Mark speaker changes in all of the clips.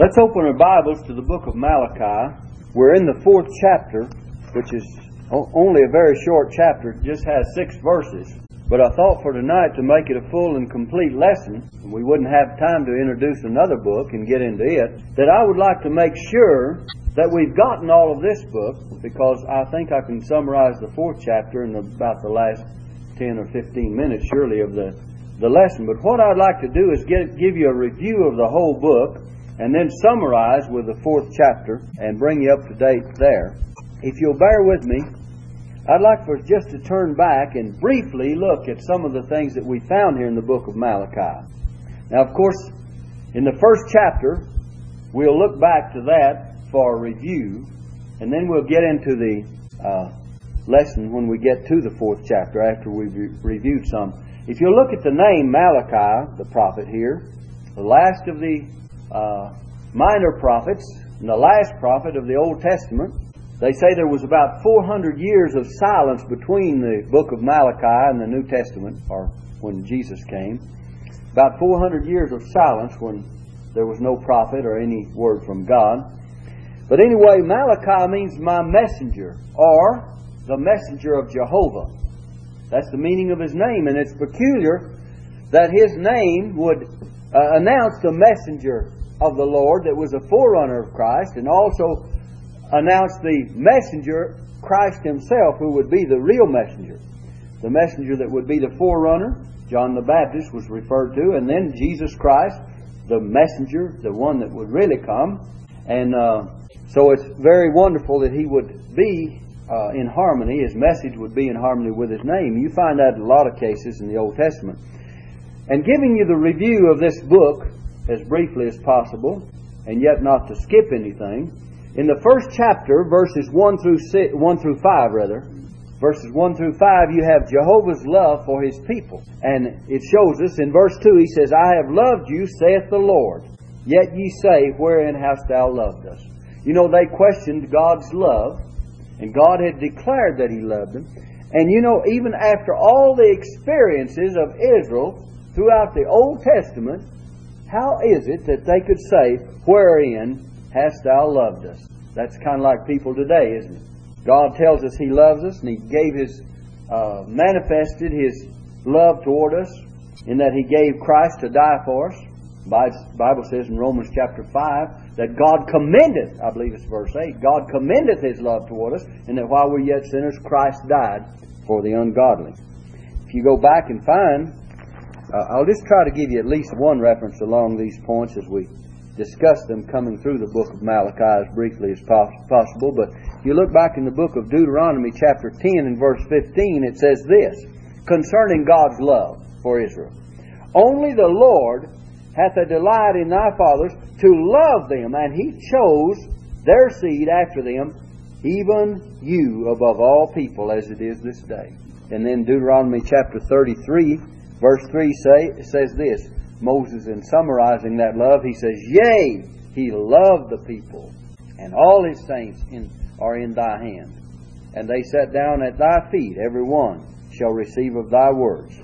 Speaker 1: Let's open our Bibles to the book of Malachi. We're in the fourth chapter, which is only a very short chapter, it just has six verses. But I thought for tonight to make it a full and complete lesson, we wouldn't have time to introduce another book and get into it, that I would like to make sure that we've gotten all of this book, because I think I can summarize the fourth chapter in about the last 10 or 15 minutes, surely, of the, the lesson. But what I'd like to do is get, give you a review of the whole book and then summarize with the fourth chapter and bring you up to date there. If you'll bear with me, I'd like for us just to turn back and briefly look at some of the things that we found here in the book of Malachi. Now, of course, in the first chapter, we'll look back to that for a review, and then we'll get into the uh, lesson when we get to the fourth chapter after we've re- reviewed some. If you look at the name Malachi, the prophet here, the last of the uh, minor prophets and the last prophet of the Old Testament. They say there was about 400 years of silence between the book of Malachi and the New Testament, or when Jesus came. About 400 years of silence when there was no prophet or any word from God. But anyway, Malachi means my messenger, or the messenger of Jehovah. That's the meaning of his name, and it's peculiar that his name would uh, announce the messenger of the Lord that was a forerunner of Christ and also announced the messenger, Christ himself, who would be the real messenger. The messenger that would be the forerunner, John the Baptist was referred to, and then Jesus Christ, the messenger, the one that would really come. And uh, so it's very wonderful that he would be uh, in harmony, his message would be in harmony with his name. You find that in a lot of cases in the Old Testament. And giving you the review of this book, as briefly as possible, and yet not to skip anything. In the first chapter, verses 1 through, six, 1 through 5, rather, verses 1 through 5, you have Jehovah's love for his people. And it shows us in verse 2, he says, I have loved you, saith the Lord. Yet ye say, Wherein hast thou loved us? You know, they questioned God's love, and God had declared that he loved them. And you know, even after all the experiences of Israel throughout the Old Testament, how is it that they could say, Wherein hast thou loved us? That's kind of like people today, isn't it? God tells us He loves us, and He gave His, uh, manifested His love toward us in that He gave Christ to die for us. The Bible says in Romans chapter 5 that God commendeth, I believe it's verse 8, God commendeth His love toward us, and that while we're yet sinners, Christ died for the ungodly. If you go back and find uh, I'll just try to give you at least one reference along these points as we discuss them coming through the book of Malachi as briefly as possible. But if you look back in the book of Deuteronomy, chapter 10 and verse 15, it says this concerning God's love for Israel Only the Lord hath a delight in thy fathers to love them, and he chose their seed after them, even you above all people, as it is this day. And then Deuteronomy chapter 33 Verse 3 say, says this Moses, in summarizing that love, he says, Yea, he loved the people, and all his saints in, are in thy hand. And they sat down at thy feet, every one shall receive of thy words.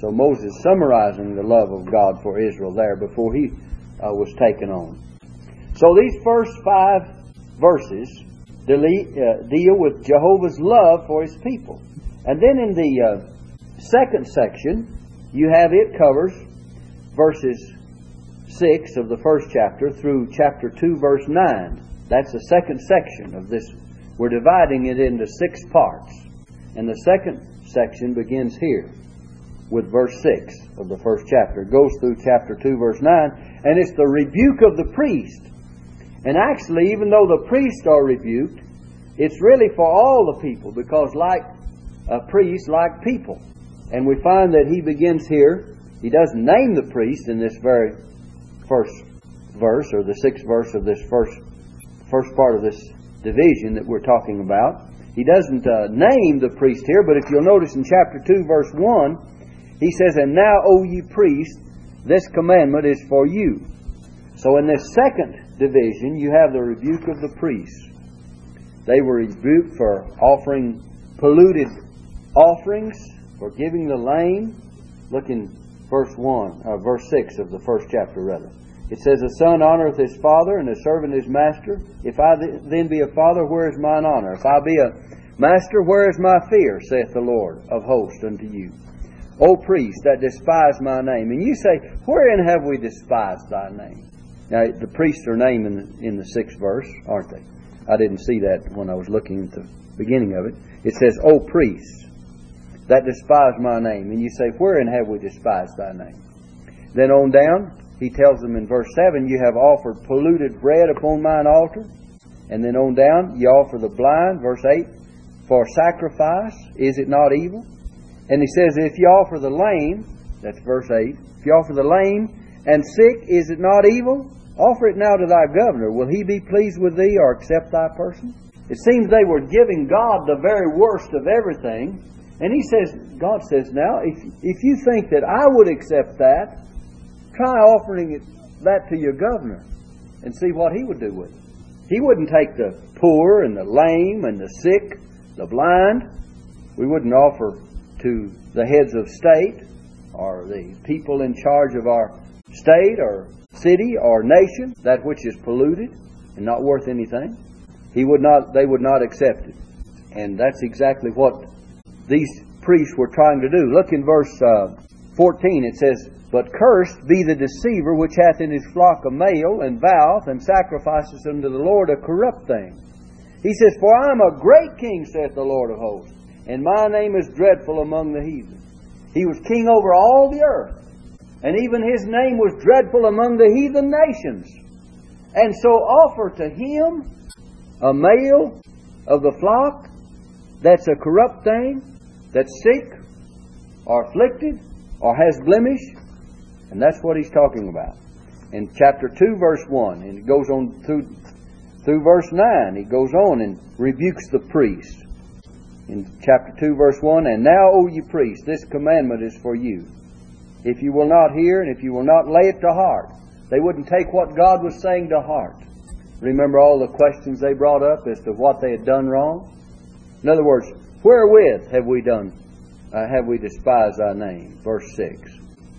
Speaker 1: So Moses summarizing the love of God for Israel there before he uh, was taken on. So these first five verses uh, deal with Jehovah's love for his people. And then in the uh, second section, you have it covers verses 6 of the first chapter through chapter 2, verse 9. That's the second section of this. We're dividing it into six parts. And the second section begins here with verse 6 of the first chapter. It goes through chapter 2, verse 9, and it's the rebuke of the priest. And actually, even though the priests are rebuked, it's really for all the people because, like a priest, like people. And we find that he begins here. He doesn't name the priest in this very first verse or the sixth verse of this first first part of this division that we're talking about. He doesn't uh, name the priest here, but if you'll notice in chapter 2, verse 1, he says, And now, O ye priests, this commandment is for you. So in this second division, you have the rebuke of the priests. They were rebuked for offering polluted offerings Forgiving the lame, look in verse 1, uh, verse 6 of the first chapter, rather. It says, A son honoreth his father, and a servant his master. If I then be a father, where is mine honor? If I be a master, where is my fear, saith the Lord of hosts unto you? O priest that despise my name. And you say, Wherein have we despised thy name? Now, the priests are named in the, in the sixth verse, aren't they? I didn't see that when I was looking at the beginning of it. It says, O priests that despise my name. And you say, Wherein have we despised thy name? Then on down, he tells them in verse 7, You have offered polluted bread upon mine altar. And then on down, you offer the blind, verse 8, for sacrifice. Is it not evil? And he says, If you offer the lame, that's verse 8, if you offer the lame and sick, is it not evil? Offer it now to thy governor. Will he be pleased with thee or accept thy person? It seems they were giving God the very worst of everything. And he says, God says, now, if, if you think that I would accept that, try offering it, that to your governor and see what he would do with it. He wouldn't take the poor and the lame and the sick, the blind. We wouldn't offer to the heads of state or the people in charge of our state or city or nation that which is polluted and not worth anything. He would not they would not accept it. And that's exactly what these priests were trying to do. Look in verse uh, 14 it says but cursed be the deceiver which hath in his flock a male, and voweth, and sacrifices unto the Lord a corrupt thing. He says, For I am a great king, saith the Lord of hosts, and my name is dreadful among the heathen. He was king over all the earth, and even his name was dreadful among the heathen nations. And so offer to him a male of the flock that's a corrupt thing, that's sick, or afflicted, or has blemish, and that's what he's talking about. In chapter 2, verse 1, and it goes on through, through verse 9, he goes on and rebukes the priests. In chapter 2, verse 1, And now, O ye priests, this commandment is for you. If you will not hear, and if you will not lay it to heart, they wouldn't take what God was saying to heart. Remember all the questions they brought up as to what they had done wrong? In other words, wherewith have we done, uh, have we despised thy name? Verse 6.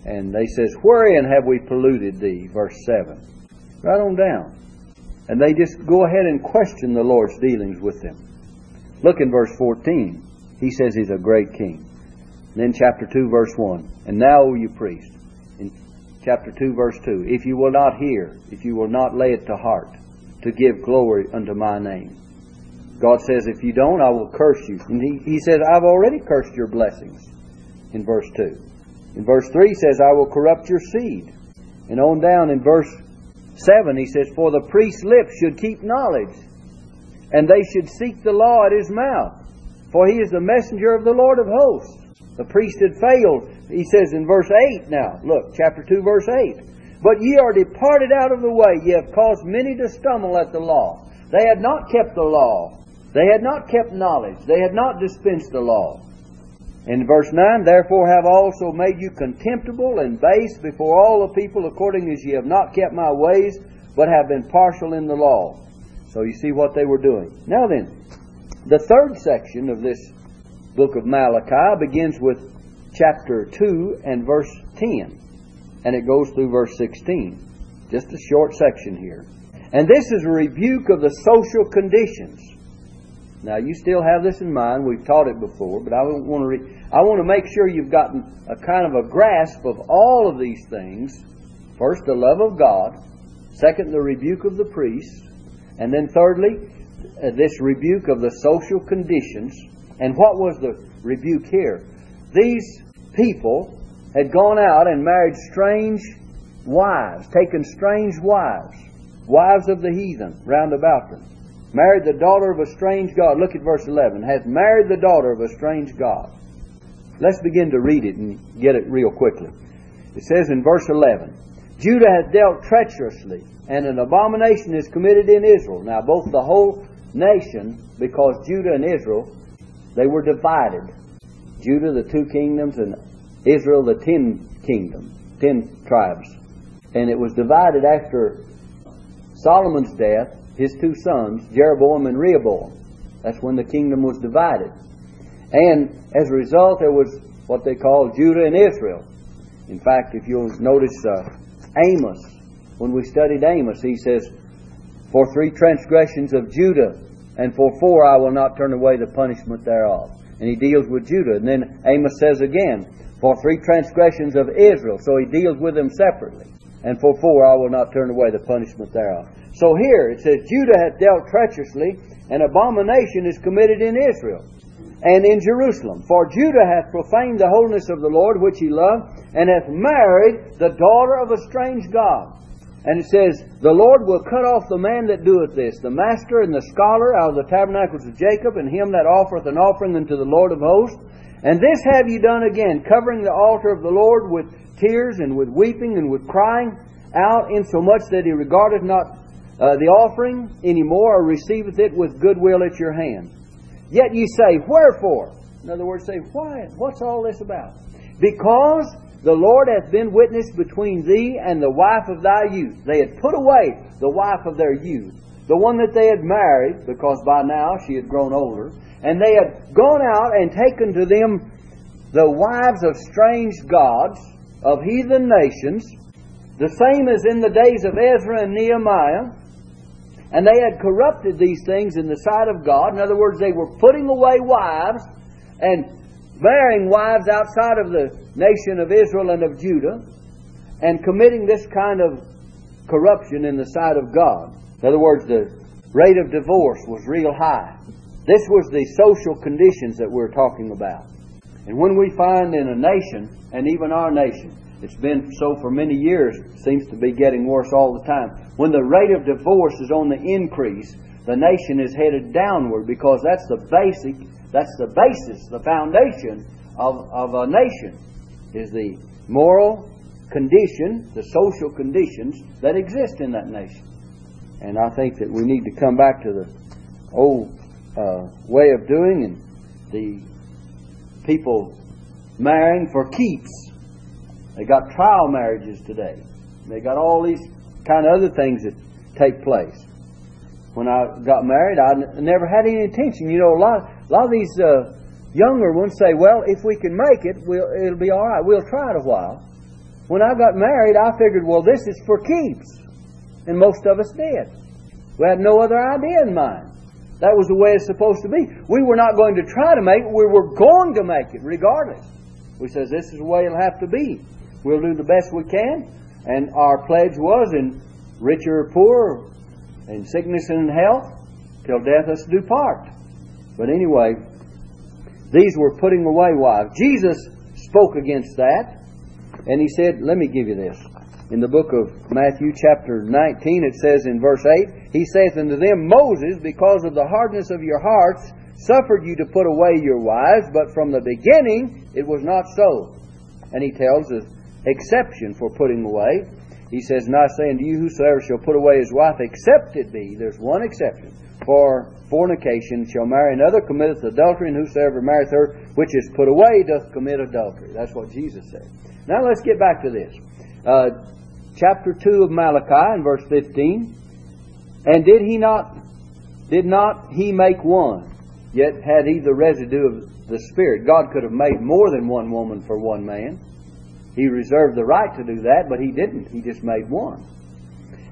Speaker 1: And they says, Wherein have we polluted thee? Verse 7. Right on down. And they just go ahead and question the Lord's dealings with them. Look in verse 14. He says he's a great king. And then chapter 2, verse 1. And now, O you priest, in chapter 2, verse 2, if you will not hear, if you will not lay it to heart, to give glory unto my name. God says, if you don't, I will curse you. And he, he says, I've already cursed your blessings in verse 2. In verse 3 he says, I will corrupt your seed. And on down in verse 7 he says, For the priest's lips should keep knowledge, and they should seek the law at his mouth. For he is the messenger of the Lord of hosts. The priest had failed. He says in verse 8 now, look, chapter 2, verse 8. But ye are departed out of the way. Ye have caused many to stumble at the law. They had not kept the law. They had not kept knowledge. They had not dispensed the law. In verse 9, therefore have also made you contemptible and base before all the people according as ye have not kept my ways, but have been partial in the law. So you see what they were doing. Now then, the third section of this book of Malachi begins with chapter 2 and verse 10, and it goes through verse 16. Just a short section here. And this is a rebuke of the social conditions. Now you still have this in mind. We've taught it before, but I want to re- I want to make sure you've gotten a kind of a grasp of all of these things. First, the love of God. Second, the rebuke of the priests. And then, thirdly, uh, this rebuke of the social conditions. And what was the rebuke here? These people had gone out and married strange wives, taken strange wives, wives of the heathen round about them. Married the daughter of a strange God. Look at verse 11. Hath married the daughter of a strange God. Let's begin to read it and get it real quickly. It says in verse 11 Judah hath dealt treacherously, and an abomination is committed in Israel. Now, both the whole nation, because Judah and Israel, they were divided. Judah, the two kingdoms, and Israel, the ten kingdoms, ten tribes. And it was divided after Solomon's death, his two sons, Jeroboam and Rehoboam. That's when the kingdom was divided. And as a result, there was what they call Judah and Israel. In fact, if you'll notice uh, Amos, when we studied Amos. He says, For three transgressions of Judah, and for four I will not turn away the punishment thereof. And he deals with Judah. And then Amos says again, For three transgressions of Israel. So he deals with them separately. And for four I will not turn away the punishment thereof. So here it says, Judah hath dealt treacherously, and abomination is committed in Israel and in Jerusalem. For Judah hath profaned the holiness of the Lord which he loved, and hath married the daughter of a strange God. And it says, The Lord will cut off the man that doeth this, the master and the scholar out of the tabernacles of Jacob, and him that offereth an offering unto the Lord of hosts. And this have ye done again, covering the altar of the Lord with tears and with weeping and with crying out, insomuch that he regardeth not uh, the offering any more, or receiveth it with goodwill at your hand. Yet ye say, Wherefore? In other words, say, Why? What's all this about? Because the Lord hath been witness between thee and the wife of thy youth. They had put away the wife of their youth, the one that they had married, because by now she had grown older, and they had gone out and taken to them the wives of strange gods, of heathen nations, the same as in the days of Ezra and Nehemiah, and they had corrupted these things in the sight of God. In other words, they were putting away wives and marrying wives outside of the nation of Israel and of Judah and committing this kind of corruption in the sight of God. In other words, the rate of divorce was real high. This was the social conditions that we're talking about. And when we find in a nation, and even our nation, it's been so for many years, seems to be getting worse all the time. When the rate of divorce is on the increase, the nation is headed downward because that's the basic, that's the basis, the foundation of, of a nation, is the moral condition, the social conditions that exist in that nation. And I think that we need to come back to the old uh, way of doing and the people marrying for keeps they got trial marriages today. They got all these kind of other things that take place. When I got married, I n- never had any intention. You know, a lot, a lot of these uh, younger ones say, "Well, if we can make it, we'll, it'll be all right. We'll try it a while." When I got married, I figured, "Well, this is for keeps," and most of us did. We had no other idea in mind. That was the way it's supposed to be. We were not going to try to make it; we were going to make it, regardless. We says this is the way it'll have to be. We'll do the best we can. And our pledge was in richer or poor, in sickness and in health, till death us do part. But anyway, these were putting away wives. Jesus spoke against that, and he said, Let me give you this. In the book of Matthew, chapter 19, it says in verse 8, He saith unto them, Moses, because of the hardness of your hearts, suffered you to put away your wives, but from the beginning it was not so. And he tells us exception for putting away. He says, Not saying to you, whosoever shall put away his wife, except it be, there's one exception, for fornication, shall marry another, committeth adultery, and whosoever marrieth her which is put away doth commit adultery. That's what Jesus said. Now let's get back to this. Uh, chapter 2 of Malachi, in verse 15. And did he not, did not he make one? Yet had he the residue of the Spirit. God could have made more than one woman for one man. He reserved the right to do that, but he didn't. He just made one.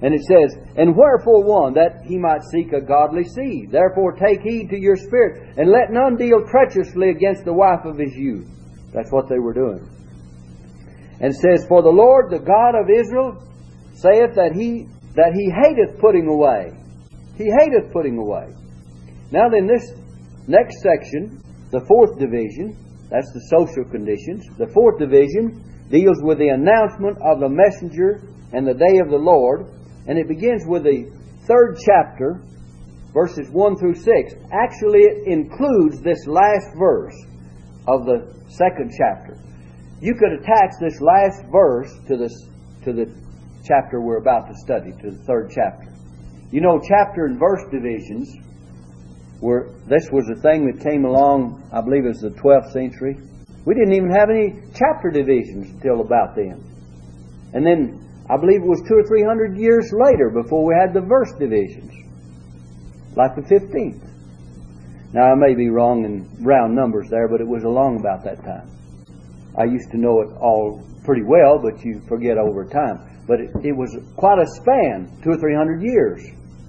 Speaker 1: And it says, And wherefore one? That he might seek a godly seed. Therefore take heed to your spirit, and let none deal treacherously against the wife of his youth. That's what they were doing. And says, For the Lord, the God of Israel, saith that he that he hateth putting away. He hateth putting away. Now then, this next section, the fourth division, that's the social conditions. The fourth division deals with the announcement of the messenger and the day of the Lord, and it begins with the third chapter, verses 1 through 6. Actually, it includes this last verse of the second chapter. You could attach this last verse to this to the chapter we're about to study, to the third chapter. You know, chapter and verse divisions were this was a thing that came along, I believe it was the twelfth century. We didn't even have any chapter divisions until about then. And then I believe it was two or three hundred years later before we had the verse divisions, like the 15th. Now, I may be wrong in round numbers there, but it was along about that time. I used to know it all pretty well, but you forget over time. But it, it was quite a span, two or three hundred years,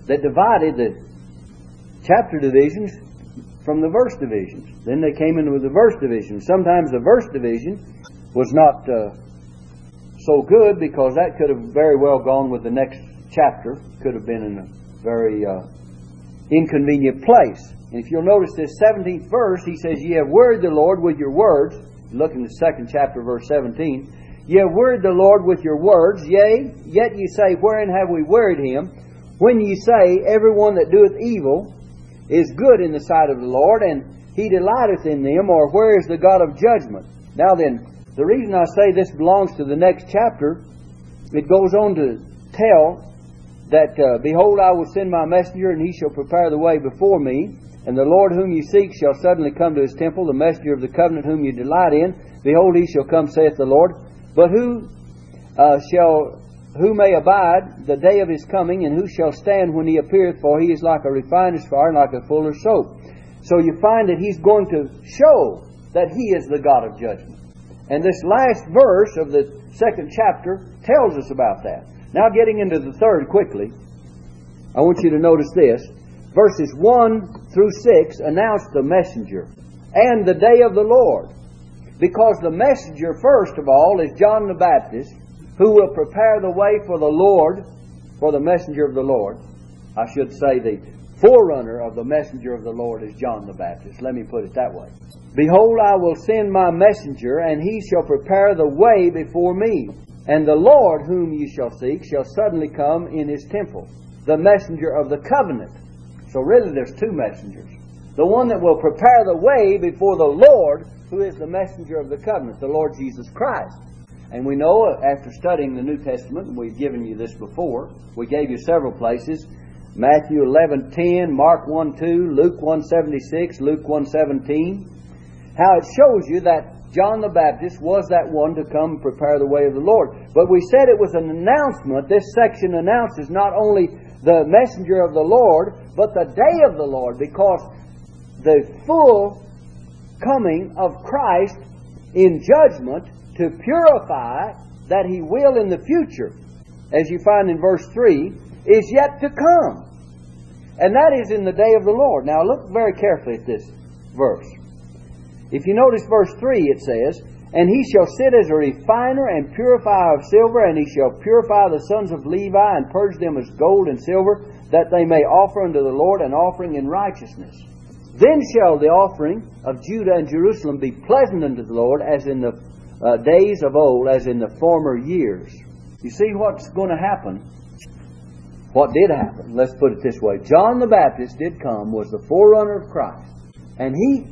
Speaker 1: that divided the chapter divisions from the verse divisions. Then they came in with the verse division. Sometimes the verse division was not uh, so good because that could have very well gone with the next chapter, could have been in a very uh, inconvenient place. And if you'll notice this 17th verse, he says, Ye have worried the Lord with your words. Look in the second chapter, verse 17. Ye have worried the Lord with your words, yea, yet ye say, Wherein have we worried him? When ye say, Every one that doeth evil is good in the sight of the Lord, and he delighteth in them, or where is the God of judgment? Now then, the reason I say this belongs to the next chapter, it goes on to tell that, uh, Behold, I will send my messenger, and he shall prepare the way before me. And the Lord whom you seek shall suddenly come to his temple, the messenger of the covenant whom you delight in. Behold, he shall come, saith the Lord. But who uh, shall who may abide the day of his coming, and who shall stand when he appeareth? For he is like a refiner's fire, and like a fuller's soap. So you find that he's going to show that he is the God of judgment. And this last verse of the second chapter tells us about that. Now, getting into the third quickly, I want you to notice this. Verses 1 through 6 announce the messenger and the day of the Lord. Because the messenger, first of all, is John the Baptist, who will prepare the way for the Lord, for the messenger of the Lord. I should say the forerunner of the messenger of the Lord is John the Baptist. Let me put it that way. Behold, I will send my messenger, and he shall prepare the way before me. And the Lord whom ye shall seek shall suddenly come in his temple, the messenger of the covenant. So really there's two messengers. The one that will prepare the way before the Lord, who is the messenger of the covenant, the Lord Jesus Christ. And we know after studying the New Testament, and we've given you this before, we gave you several places, Matthew 11:10, Mark 1 2, Luke 1:76, Luke 1:17, how it shows you that John the Baptist was that one to come prepare the way of the Lord. But we said it was an announcement. This section announces not only the messenger of the Lord, but the day of the Lord, because the full coming of Christ in judgment to purify that he will in the future, as you find in verse 3, is yet to come. And that is in the day of the Lord. Now look very carefully at this verse. If you notice verse 3, it says, And he shall sit as a refiner and purifier of silver, and he shall purify the sons of Levi and purge them as gold and silver, that they may offer unto the Lord an offering in righteousness. Then shall the offering of Judah and Jerusalem be pleasant unto the Lord, as in the uh, days of old as in the former years. You see what's going to happen? What did happen? Let's put it this way. John the Baptist did come, was the forerunner of Christ, and he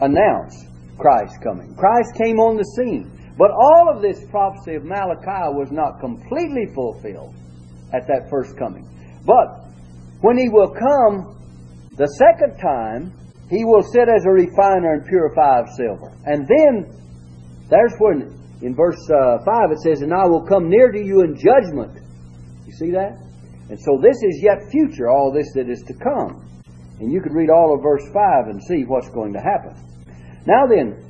Speaker 1: announced Christ coming. Christ came on the scene. But all of this prophecy of Malachi was not completely fulfilled at that first coming. But when he will come the second time, he will sit as a refiner and purifier of silver. And then there's when, in verse uh, 5, it says, And I will come near to you in judgment. You see that? And so this is yet future, all this that is to come. And you could read all of verse 5 and see what's going to happen. Now then,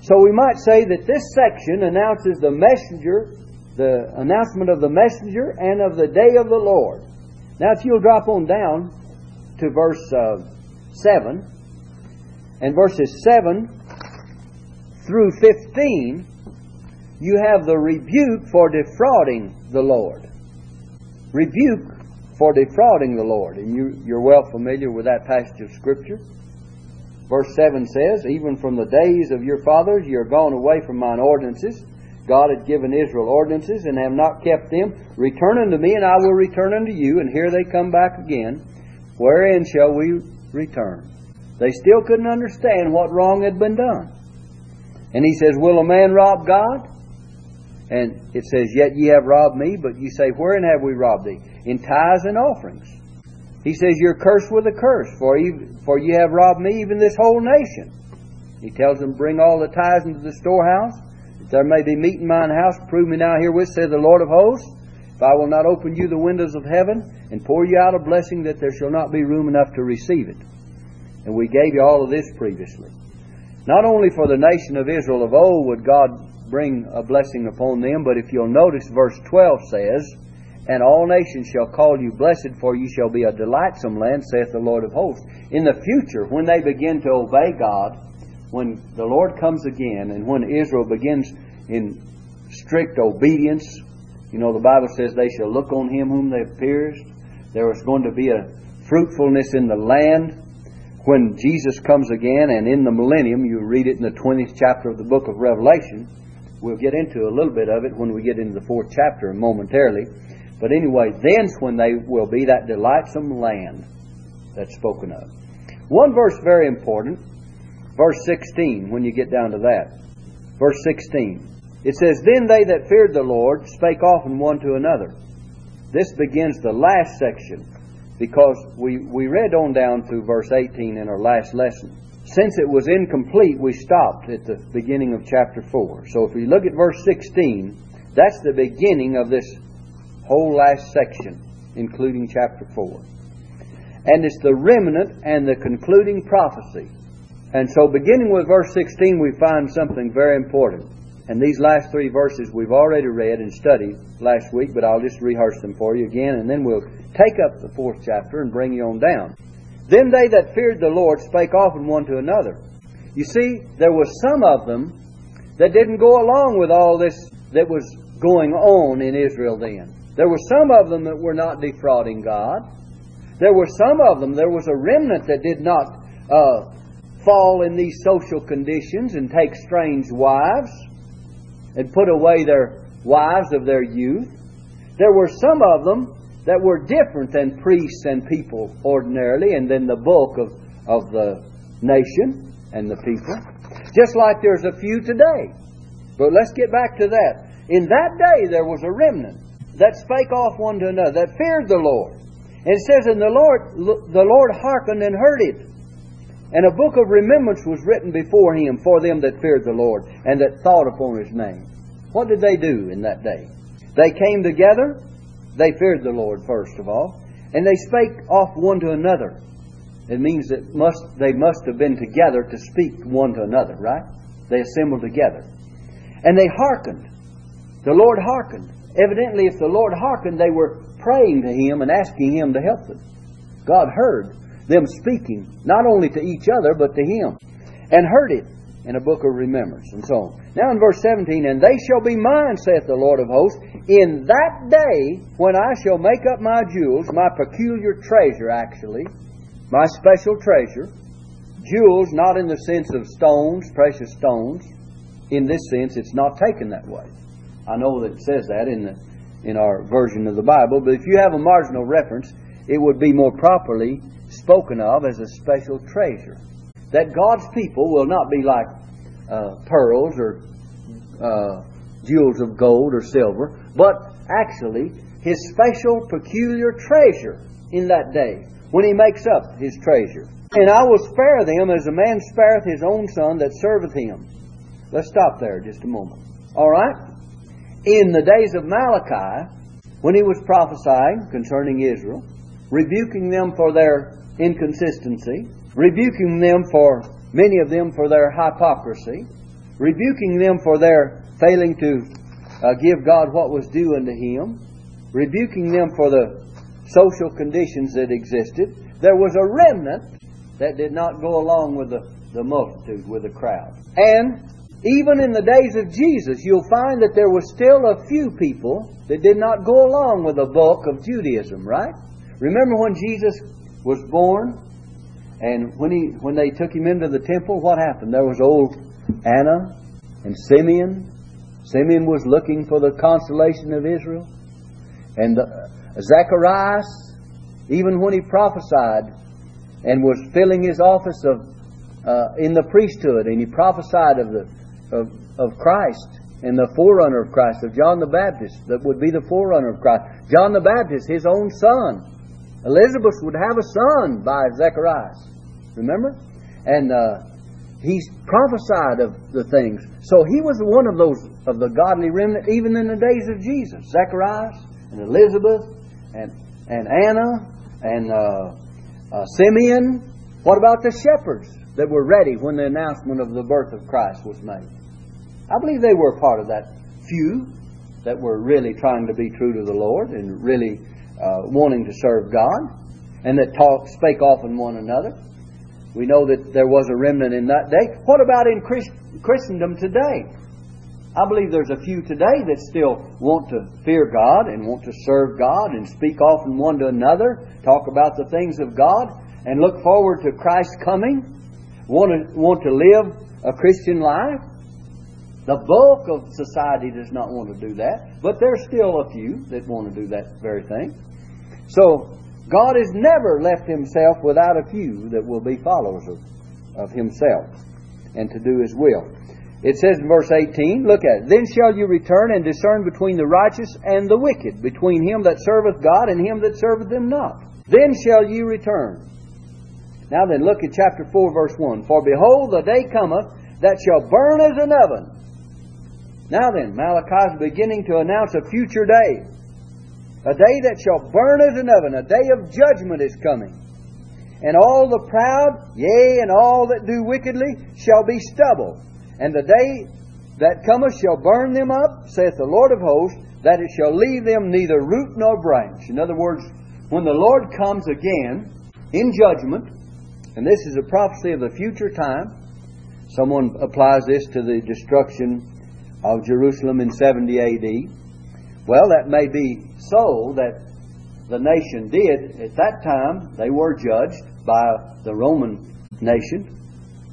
Speaker 1: so we might say that this section announces the messenger, the announcement of the messenger and of the day of the Lord. Now, if you'll drop on down to verse uh, 7, and verses 7 through 15, you have the rebuke for defrauding the Lord. Rebuke for defrauding the Lord. And you, you're well familiar with that passage of Scripture. Verse 7 says, Even from the days of your fathers you are gone away from mine ordinances. God had given Israel ordinances and have not kept them. Return unto me, and I will return unto you. And here they come back again. Wherein shall we return? They still couldn't understand what wrong had been done. And he says, Will a man rob God? And it says, Yet ye have robbed me, but you say, Wherein have we robbed thee? In tithes and offerings. He says, You're cursed with a curse, for you, for you have robbed me, even this whole nation. He tells them, Bring all the tithes into the storehouse, that there may be meat in mine house. Prove me now herewith, saith the Lord of hosts, if I will not open you the windows of heaven and pour you out a blessing that there shall not be room enough to receive it. And we gave you all of this previously. Not only for the nation of Israel of old would God bring a blessing upon them. But if you'll notice, verse 12 says, And all nations shall call you blessed, for you shall be a delightsome land, saith the Lord of hosts. In the future, when they begin to obey God, when the Lord comes again, and when Israel begins in strict obedience, you know, the Bible says they shall look on him whom they have pierced. There is going to be a fruitfulness in the land when Jesus comes again, and in the millennium, you read it in the 20th chapter of the book of Revelation. We'll get into a little bit of it when we get into the fourth chapter momentarily. But anyway, then's when they will be that delightsome land that's spoken of. One verse very important, verse 16, when you get down to that. Verse 16. It says, Then they that feared the Lord spake often one to another. This begins the last section because we, we read on down through verse 18 in our last lesson. Since it was incomplete, we stopped at the beginning of chapter 4. So if we look at verse 16, that's the beginning of this whole last section, including chapter 4. And it's the remnant and the concluding prophecy. And so beginning with verse 16, we find something very important. And these last three verses we've already read and studied last week, but I'll just rehearse them for you again, and then we'll take up the fourth chapter and bring you on down. Then they that feared the Lord spake often one to another. You see, there was some of them that didn't go along with all this that was going on in Israel then. There were some of them that were not defrauding God. There were some of them, there was a remnant that did not uh, fall in these social conditions and take strange wives and put away their wives of their youth. There were some of them that were different than priests and people ordinarily, and then the bulk of, of the nation and the people. Just like there's a few today. But let's get back to that. In that day there was a remnant that spake off one to another, that feared the Lord. And it says, And the Lord the Lord hearkened and heard it. And a book of remembrance was written before him for them that feared the Lord and that thought upon his name. What did they do in that day? They came together. They feared the Lord, first of all. And they spake off one to another. It means that must, they must have been together to speak one to another, right? They assembled together. And they hearkened. The Lord hearkened. Evidently, if the Lord hearkened, they were praying to Him and asking Him to help them. God heard them speaking, not only to each other, but to him, and heard it in a book of remembrance, and so on. Now in verse 17, And they shall be mine, saith the Lord of hosts, in that day when I shall make up my jewels, my peculiar treasure, actually, my special treasure. Jewels, not in the sense of stones, precious stones. In this sense, it's not taken that way. I know that it says that in the in our version of the Bible, but if you have a marginal reference, it would be more properly spoken of as a special treasure. That God's people will not be like uh, pearls or uh, jewels of gold or silver, but actually His special, peculiar treasure in that day when He makes up His treasure. And I will spare them as a man spareth his own son that serveth him. Let's stop there just a moment. All right? In the days of Malachi, when he was prophesying concerning Israel, rebuking them for their inconsistency, rebuking them for, many of them, for their hypocrisy, rebuking them for their failing to uh, give God what was due unto Him, rebuking them for the social conditions that existed. There was a remnant that did not go along with the, the multitude, with the crowd. And even in the days of Jesus, you'll find that there was still a few people that did not go along with the bulk of Judaism, right? Remember when Jesus was born, and when he when they took him into the temple, what happened? There was old Anna and Simeon. Simeon was looking for the consolation of Israel, and the, Zacharias, even when he prophesied and was filling his office of uh, in the priesthood, and he prophesied of the of, of Christ and the forerunner of Christ, of John the Baptist, that would be the forerunner of Christ. John the Baptist, his own son, Elizabeth would have a son by Zacharias. Remember? And uh, he prophesied of the things. So he was one of those of the godly remnant even in the days of Jesus. Zacharias and Elizabeth and, and Anna and uh, uh, Simeon. What about the shepherds that were ready when the announcement of the birth of Christ was made? I believe they were part of that few that were really trying to be true to the Lord and really uh, wanting to serve God, and that talk, spake often one another. We know that there was a remnant in that day. What about in Christ, Christendom today? I believe there's a few today that still want to fear God and want to serve God and speak often one to another, talk about the things of God, and look forward to Christ's coming, want to, want to live a Christian life. The bulk of society does not want to do that, but there's still a few that want to do that very thing. So, God has never left Himself without a few that will be followers of, of Himself and to do His will. It says in verse 18, look at it. Then shall you return and discern between the righteous and the wicked, between him that serveth God and him that serveth them not. Then shall you return. Now then, look at chapter 4, verse 1. For behold, the day cometh that shall burn as an oven. Now then, Malachi is beginning to announce a future day. A day that shall burn as an oven. A day of judgment is coming. And all the proud, yea, and all that do wickedly, shall be stubble. And the day that cometh shall burn them up, saith the Lord of hosts, that it shall leave them neither root nor branch. In other words, when the Lord comes again in judgment, and this is a prophecy of the future time, someone applies this to the destruction of Jerusalem in 70 AD. Well, that may be so that the nation did. At that time, they were judged by the Roman nation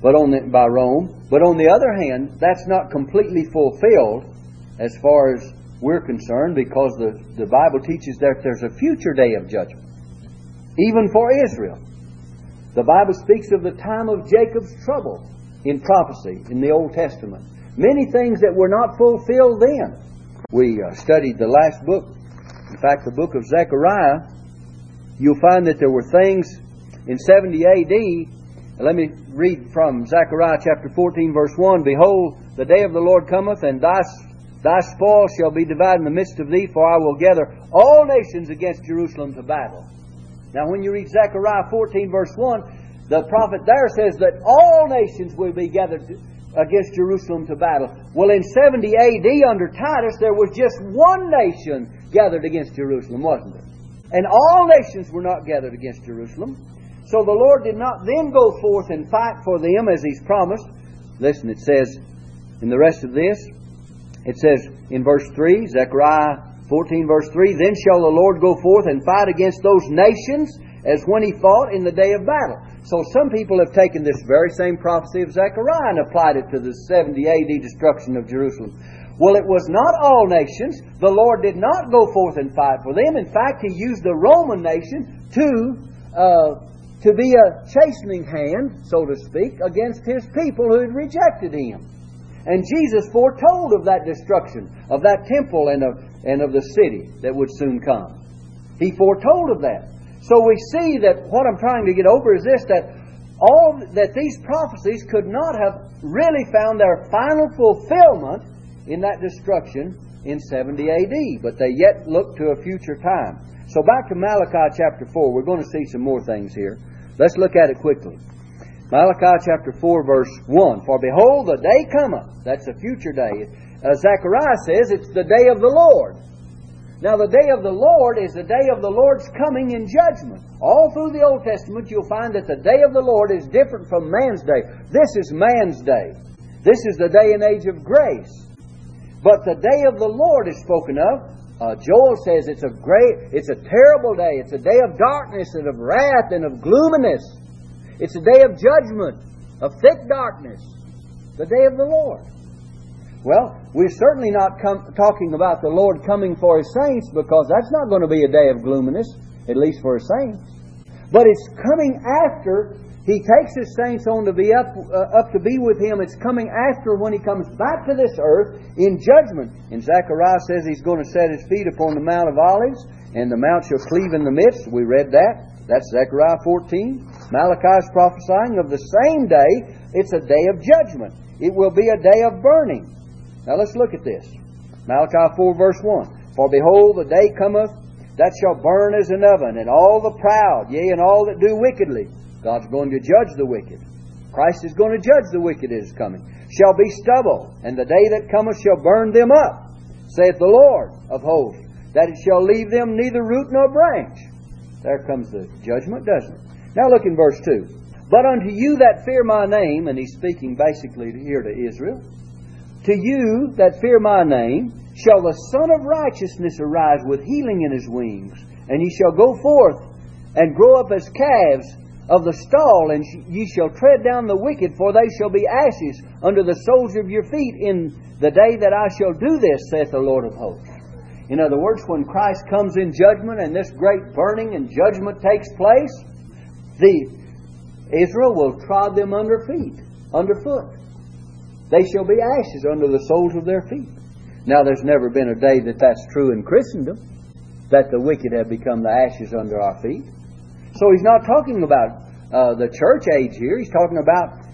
Speaker 1: but on the, by Rome. But on the other hand, that's not completely fulfilled as far as we're concerned because the, the Bible teaches that there's a future day of judgment, even for Israel. The Bible speaks of the time of Jacob's trouble in prophecy in the Old Testament. Many things that were not fulfilled then. We uh, studied the last book, in fact, the book of Zechariah. You'll find that there were things in 70 AD let me read from Zechariah chapter 14, verse 1. Behold, the day of the Lord cometh, and thy, thy spoil shall be divided in the midst of thee, for I will gather all nations against Jerusalem to battle. Now, when you read Zechariah 14, verse 1, the prophet there says that all nations will be gathered against Jerusalem to battle. Well, in 70 AD under Titus, there was just one nation gathered against Jerusalem, wasn't there? And all nations were not gathered against Jerusalem. So the Lord did not then go forth and fight for them as He's promised. Listen, it says in the rest of this, it says in verse 3, Zechariah 14, verse 3, Then shall the Lord go forth and fight against those nations as when He fought in the day of battle. So some people have taken this very same prophecy of Zechariah and applied it to the 70 AD destruction of Jerusalem. Well, it was not all nations. The Lord did not go forth and fight for them. In fact, He used the Roman nation to uh, to be a chastening hand, so to speak, against his people who had rejected him. And Jesus foretold of that destruction, of that temple and of, and of the city that would soon come. He foretold of that. So we see that what I'm trying to get over is this that all that these prophecies could not have really found their final fulfillment in that destruction in 70 AD, but they yet look to a future time. So back to Malachi chapter 4, we're going to see some more things here. Let's look at it quickly. Malachi chapter 4, verse 1. For behold, the day cometh. That's a future day. Uh, Zechariah says it's the day of the Lord. Now, the day of the Lord is the day of the Lord's coming in judgment. All through the Old Testament, you'll find that the day of the Lord is different from man's day. This is man's day. This is the day and age of grace. But the day of the Lord is spoken of uh, Joel says it's a great, it's a terrible day. It's a day of darkness and of wrath and of gloominess. It's a day of judgment, of thick darkness, the day of the Lord. Well, we're certainly not com- talking about the Lord coming for His saints because that's not going to be a day of gloominess, at least for His saints. But it's coming after he takes his saints on to be up, uh, up to be with him. It's coming after when he comes back to this earth in judgment. And Zechariah says he's going to set his feet upon the Mount of Olives, and the mount shall cleave in the midst. We read that. That's Zechariah 14. Malachi is prophesying of the same day. It's a day of judgment. It will be a day of burning. Now let's look at this. Malachi 4 verse 1. For behold, the day cometh that shall burn as an oven, and all the proud, yea, and all that do wickedly God's going to judge the wicked. Christ is going to judge the wicked is coming, shall be stubble, and the day that cometh shall burn them up, saith the Lord of hosts, that it shall leave them neither root nor branch. There comes the judgment, doesn't it? Now look in verse 2. But unto you that fear my name, and he's speaking basically here to Israel, to you that fear my name, shall the Son of Righteousness arise with healing in his wings, and ye shall go forth and grow up as calves of the stall, and ye shall tread down the wicked, for they shall be ashes under the soles of your feet in the day that I shall do this, saith the Lord of hosts. In other words, when Christ comes in judgment and this great burning and judgment takes place, the Israel will trod them under feet, underfoot. They shall be ashes under the soles of their feet. Now, there's never been a day that that's true in Christendom, that the wicked have become the ashes under our feet. So he's not talking about uh, the church age here. He's talking about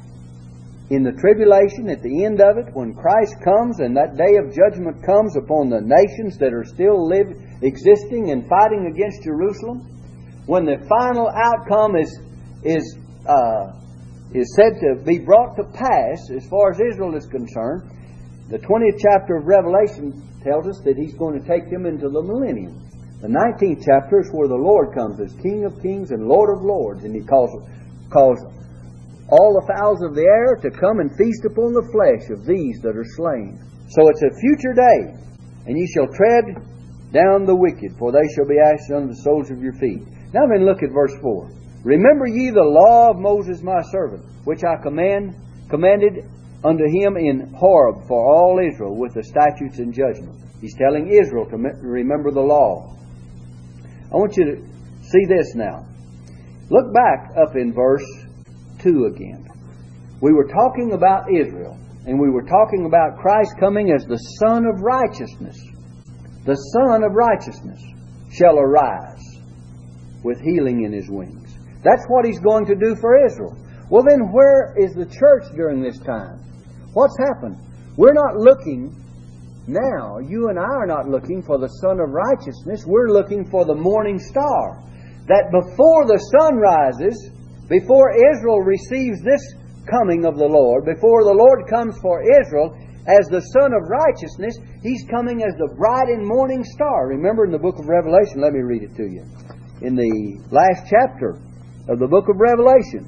Speaker 1: in the tribulation, at the end of it, when Christ comes and that day of judgment comes upon the nations that are still live, existing and fighting against Jerusalem, when the final outcome is is uh, is said to be brought to pass as far as Israel is concerned, the 20th chapter of Revelation tells us that he's going to take them into the millennium. The 19th chapter is where the Lord comes as King of kings and Lord of lords, and he calls, calls all the fowls of the air to come and feast upon the flesh of these that are slain. So it's a future day, and ye shall tread down the wicked, for they shall be ashes under the soles of your feet. Now then look at verse 4. Remember ye the law of Moses my servant, which I command commanded unto him in Horeb for all Israel with the statutes and judgments. He's telling Israel to remember the law. I want you to see this now. Look back up in verse 2 again. We were talking about Israel, and we were talking about Christ coming as the Son of righteousness. The Son of righteousness shall arise with healing in his wings. That's what he's going to do for Israel. Well, then, where is the church during this time? What's happened? We're not looking now, you and I are not looking for the sun of righteousness. We're looking for the morning star. That before the sun rises, before Israel receives this coming of the Lord, before the Lord comes for Israel as the Son of righteousness, He's coming as the bright and morning star. Remember in the book of Revelation, let me read it to you. In the last chapter of the book of Revelation,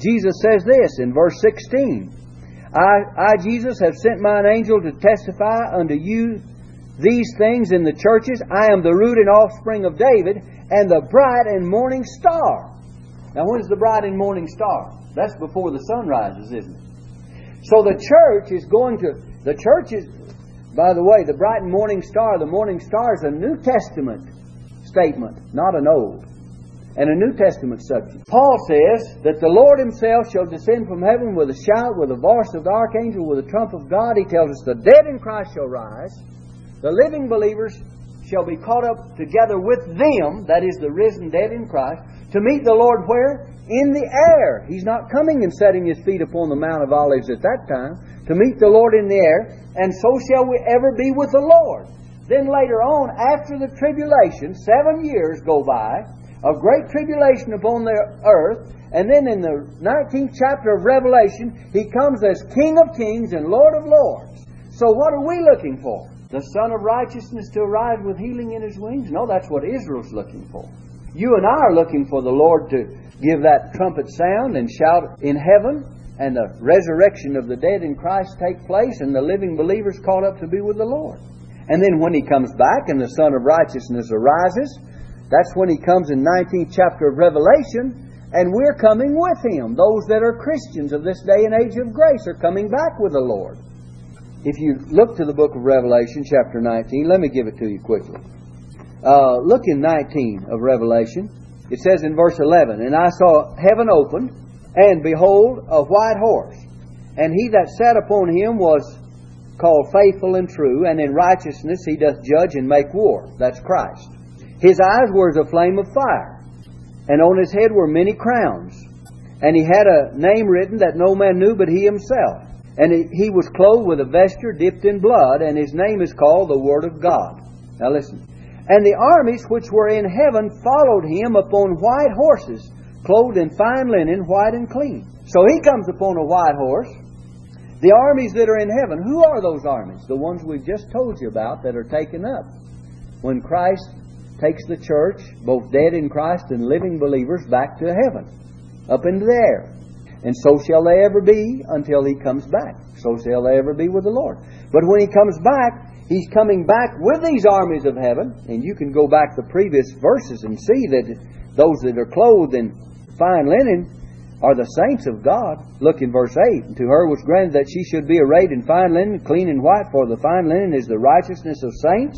Speaker 1: Jesus says this in verse 16 I, I, Jesus, have sent mine angel to testify unto you these things in the churches. I am the root and offspring of David, and the bright and morning star. Now, when's the bright and morning star? That's before the sun rises, isn't it? So the church is going to, the church is, by the way, the bright and morning star, the morning star is a New Testament statement, not an Old and a New Testament subject. Paul says that the Lord Himself shall descend from heaven with a shout, with the voice of the archangel, with the trump of God. He tells us the dead in Christ shall rise, the living believers shall be caught up together with them, that is, the risen dead in Christ, to meet the Lord where? In the air. He's not coming and setting His feet upon the Mount of Olives at that time. To meet the Lord in the air, and so shall we ever be with the Lord. Then later on, after the tribulation, seven years go by, of great tribulation upon the earth. And then in the 19th chapter of Revelation, he comes as King of kings and Lord of lords. So what are we looking for? The Son of Righteousness to arise with healing in his wings? No, that's what Israel's looking for. You and I are looking for the Lord to give that trumpet sound and shout in heaven, and the resurrection of the dead in Christ take place, and the living believers caught up to be with the Lord. And then when he comes back and the Son of Righteousness arises, that's when he comes in 19th chapter of Revelation, and we're coming with him. Those that are Christians of this day and age of grace are coming back with the Lord. If you look to the book of Revelation, chapter 19, let me give it to you quickly. Uh, look in 19 of Revelation. It says in verse 11, And I saw heaven opened, and behold, a white horse. And he that sat upon him was called faithful and true, and in righteousness he doth judge and make war. That's Christ. His eyes were as a flame of fire, and on his head were many crowns. And he had a name written that no man knew but he himself. And he was clothed with a vesture dipped in blood, and his name is called the Word of God. Now listen. And the armies which were in heaven followed him upon white horses, clothed in fine linen, white and clean. So he comes upon a white horse. The armies that are in heaven, who are those armies? The ones we've just told you about that are taken up. When Christ takes the church, both dead in Christ and living believers, back to heaven, up into the air. And so shall they ever be until he comes back. So shall they ever be with the Lord. But when he comes back, he's coming back with these armies of heaven. And you can go back the previous verses and see that those that are clothed in fine linen are the saints of God. Look in verse 8. And to her was granted that she should be arrayed in fine linen, clean and white, for the fine linen is the righteousness of saints.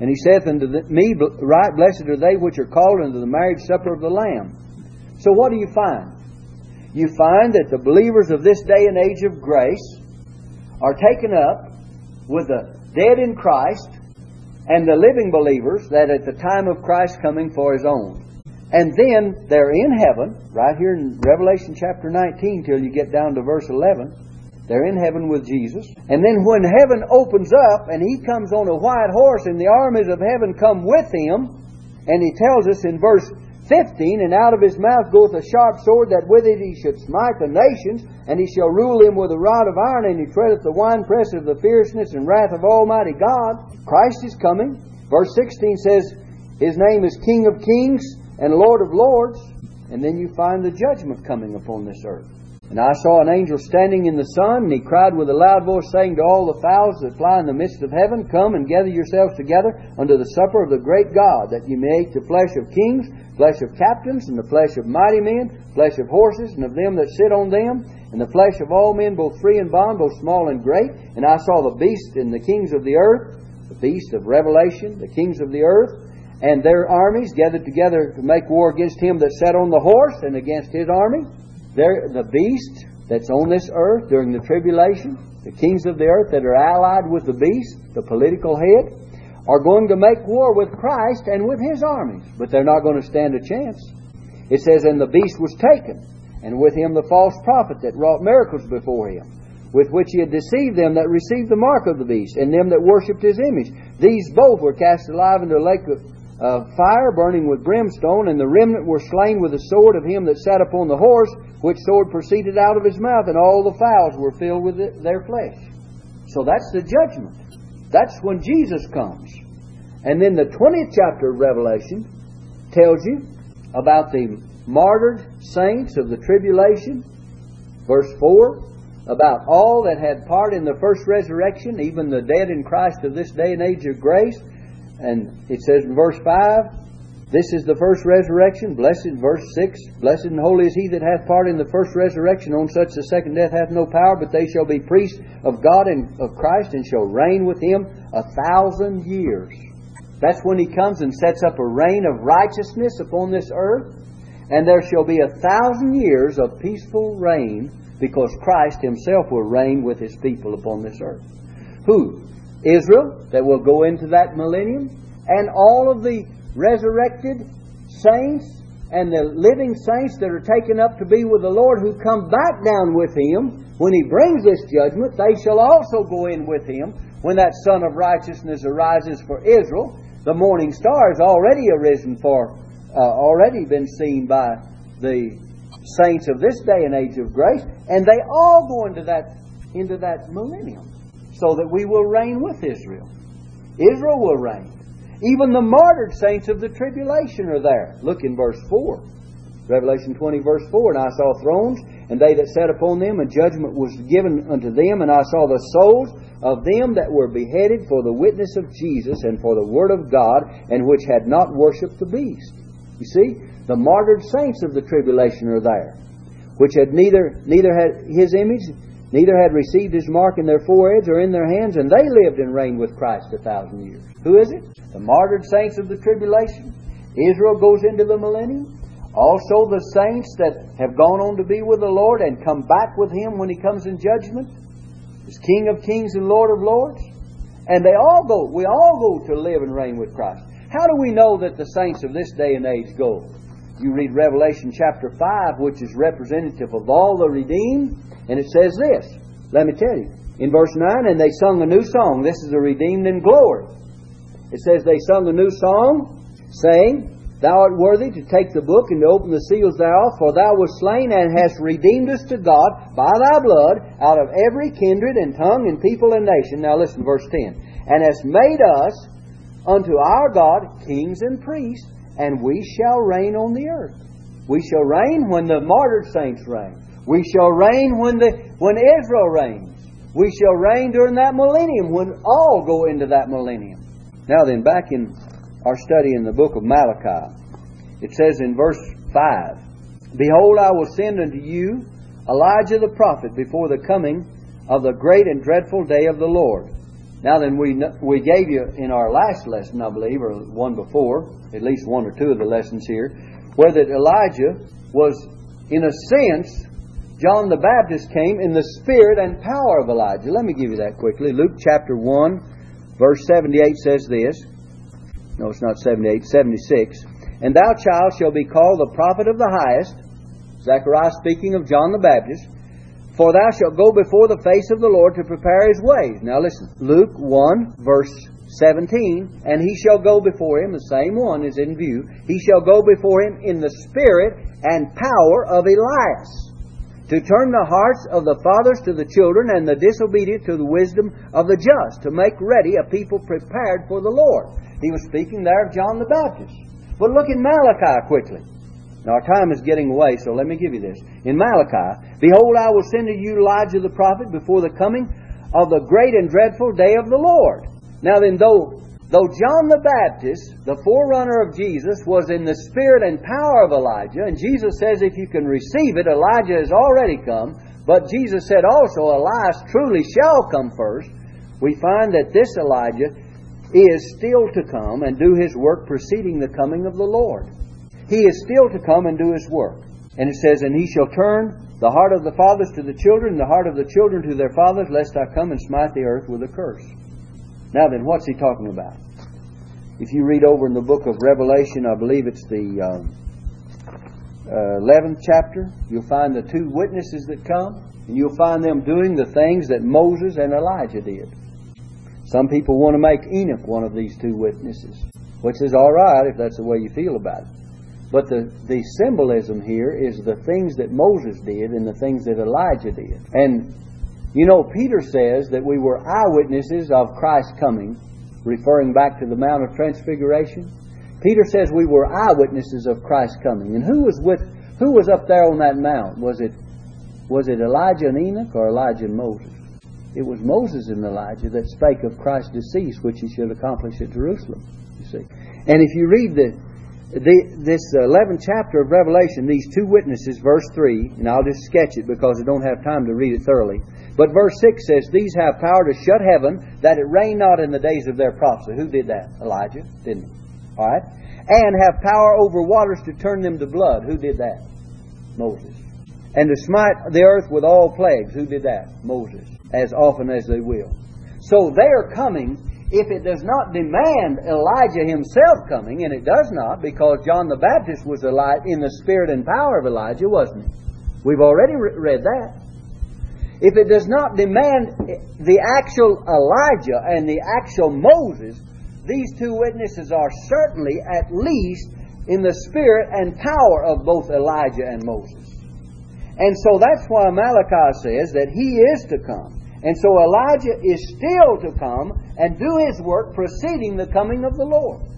Speaker 1: And he saith unto me, Write blessed are they which are called unto the marriage supper of the Lamb. So what do you find? You find that the believers of this day and age of grace are taken up with the dead in Christ and the living believers that at the time of Christ coming for his own. And then they're in heaven, right here in Revelation chapter 19 till you get down to verse 11. They're in heaven with Jesus. And then when heaven opens up and he comes on a white horse and the armies of heaven come with him, and he tells us in verse 15, And out of his mouth goeth a sharp sword, that with it he should smite the nations, and he shall rule them with a rod of iron, and he treadeth the winepress of the fierceness and wrath of Almighty God. Christ is coming. Verse 16 says, His name is King of kings and Lord of lords. And then you find the judgment coming upon this earth. And I saw an angel standing in the sun, and he cried with a loud voice, saying to all the fowls that fly in the midst of heaven, Come and gather yourselves together unto the supper of the great God, that ye may eat the flesh of kings, flesh of captains, and the flesh of mighty men, flesh of horses, and of them that sit on them, and the flesh of all men, both free and bond, both small and great. And I saw the beast and the kings of the earth, the beast of Revelation, the kings of the earth, and their armies gathered together to make war against him that sat on the horse and against his army. There, the beast that's on this earth during the tribulation, the kings of the earth that are allied with the beast, the political head, are going to make war with Christ and with his armies, but they're not going to stand a chance. It says, And the beast was taken, and with him the false prophet that wrought miracles before him, with which he had deceived them that received the mark of the beast, and them that worshipped his image. These both were cast alive into the lake of uh, fire burning with brimstone, and the remnant were slain with the sword of him that sat upon the horse, which sword proceeded out of his mouth, and all the fowls were filled with it, their flesh. So that's the judgment. That's when Jesus comes. And then the 20th chapter of Revelation tells you about the martyred saints of the tribulation. Verse 4 about all that had part in the first resurrection, even the dead in Christ of this day and age of grace, and it says in verse 5, This is the first resurrection. Blessed, verse 6, Blessed and holy is he that hath part in the first resurrection. On such the second death hath no power, but they shall be priests of God and of Christ, and shall reign with him a thousand years. That's when he comes and sets up a reign of righteousness upon this earth. And there shall be a thousand years of peaceful reign because Christ himself will reign with his people upon this earth. Who? Israel that will go into that millennium, and all of the resurrected saints and the living saints that are taken up to be with the Lord who come back down with Him when He brings this judgment, they shall also go in with Him when that Sun of Righteousness arises for Israel. The morning star has already arisen for, uh, already been seen by the saints of this day and age of grace, and they all go into that into that millennium so that we will reign with Israel. Israel will reign. Even the martyred saints of the tribulation are there. Look in verse 4. Revelation 20, verse 4. And I saw thrones, and they that sat upon them, and judgment was given unto them. And I saw the souls of them that were beheaded for the witness of Jesus and for the word of God, and which had not worshipped the beast. You see, the martyred saints of the tribulation are there, which had neither neither had his image neither had received his mark in their foreheads or in their hands, and they lived and reigned with Christ a thousand years. Who is it? The martyred saints of the tribulation. Israel goes into the millennium. Also the saints that have gone on to be with the Lord and come back with him when he comes in judgment. As King of kings and Lord of lords. And they all go, we all go to live and reign with Christ. How do we know that the saints of this day and age go? You read Revelation chapter 5, which is representative of all the redeemed and it says this, let me tell you. In verse 9, and they sung a new song. This is the redeemed in glory. It says they sung a new song, saying, Thou art worthy to take the book and to open the seals thereof, for thou wast slain and hast redeemed us to God by thy blood out of every kindred and tongue and people and nation. Now listen, verse 10. And hast made us unto our God kings and priests, and we shall reign on the earth. We shall reign when the martyred saints reign. We shall reign when, the, when Israel reigns. We shall reign during that millennium when all go into that millennium. Now then, back in our study in the book of Malachi. It says in verse 5 Behold, I will send unto you Elijah the prophet before the coming of the great and dreadful day of the Lord. Now then, we, we gave you in our last lesson, I believe, or one before, at least one or two of the lessons here, where that Elijah was, in a sense, John the Baptist came in the spirit and power of Elijah. Let me give you that quickly. Luke chapter 1, verse 78 says this no, it's not 78, 76. And thou, child, shall be called the prophet of the highest. Zechariah speaking of John the Baptist. For thou shalt go before the face of the Lord to prepare his ways. Now listen, Luke 1, verse 17. And he shall go before him, the same one is in view. He shall go before him in the spirit and power of Elias to turn the hearts of the fathers to the children and the disobedient to the wisdom of the just, to make ready a people prepared for the Lord. He was speaking there of John the Baptist. But look in Malachi quickly. Now, our time is getting away, so let me give you this. In Malachi, Behold, I will send to you Elijah the prophet before the coming of the great and dreadful day of the Lord. Now then, though, though John the Baptist, the forerunner of Jesus, was in the spirit and power of Elijah, and Jesus says if you can receive it, Elijah has already come, but Jesus said also, Elias truly shall come first, we find that this Elijah is still to come and do his work preceding the coming of the Lord. He is still to come and do his work. And it says, And he shall turn the heart of the fathers to the children, the heart of the children to their fathers, lest I come and smite the earth with a curse. Now then, what's he talking about? If you read over in the book of Revelation, I believe it's the um, uh, 11th chapter, you'll find the two witnesses that come, and you'll find them doing the things that Moses and Elijah did. Some people want to make Enoch one of these two witnesses, which is all right if that's the way you feel about it. But the, the symbolism here is the things that Moses did and the things that Elijah did. And, you know, Peter says that we were eyewitnesses of Christ's coming, referring back to the Mount of Transfiguration. Peter says we were eyewitnesses of Christ's coming. And who was with who was up there on that mount? Was it was it Elijah and Enoch or Elijah and Moses? It was Moses and Elijah that spake of Christ's decease, which he should accomplish at Jerusalem. You see, and if you read the, the this eleventh chapter of Revelation, these two witnesses, verse three, and I'll just sketch it because I don't have time to read it thoroughly. But verse six says, "These have power to shut heaven, that it rain not in the days of their prophecy." Who did that? Elijah, didn't he? All right, and have power over waters to turn them to blood. Who did that? Moses. And to smite the earth with all plagues. Who did that? Moses as often as they will. So they are coming if it does not demand Elijah himself coming, and it does not, because John the Baptist was in the spirit and power of Elijah, wasn't he? We've already read that. If it does not demand the actual Elijah and the actual Moses, these two witnesses are certainly at least in the spirit and power of both Elijah and Moses. And so that's why Malachi says that he is to come. And so Elijah is still to come and do his work preceding the coming of the Lord.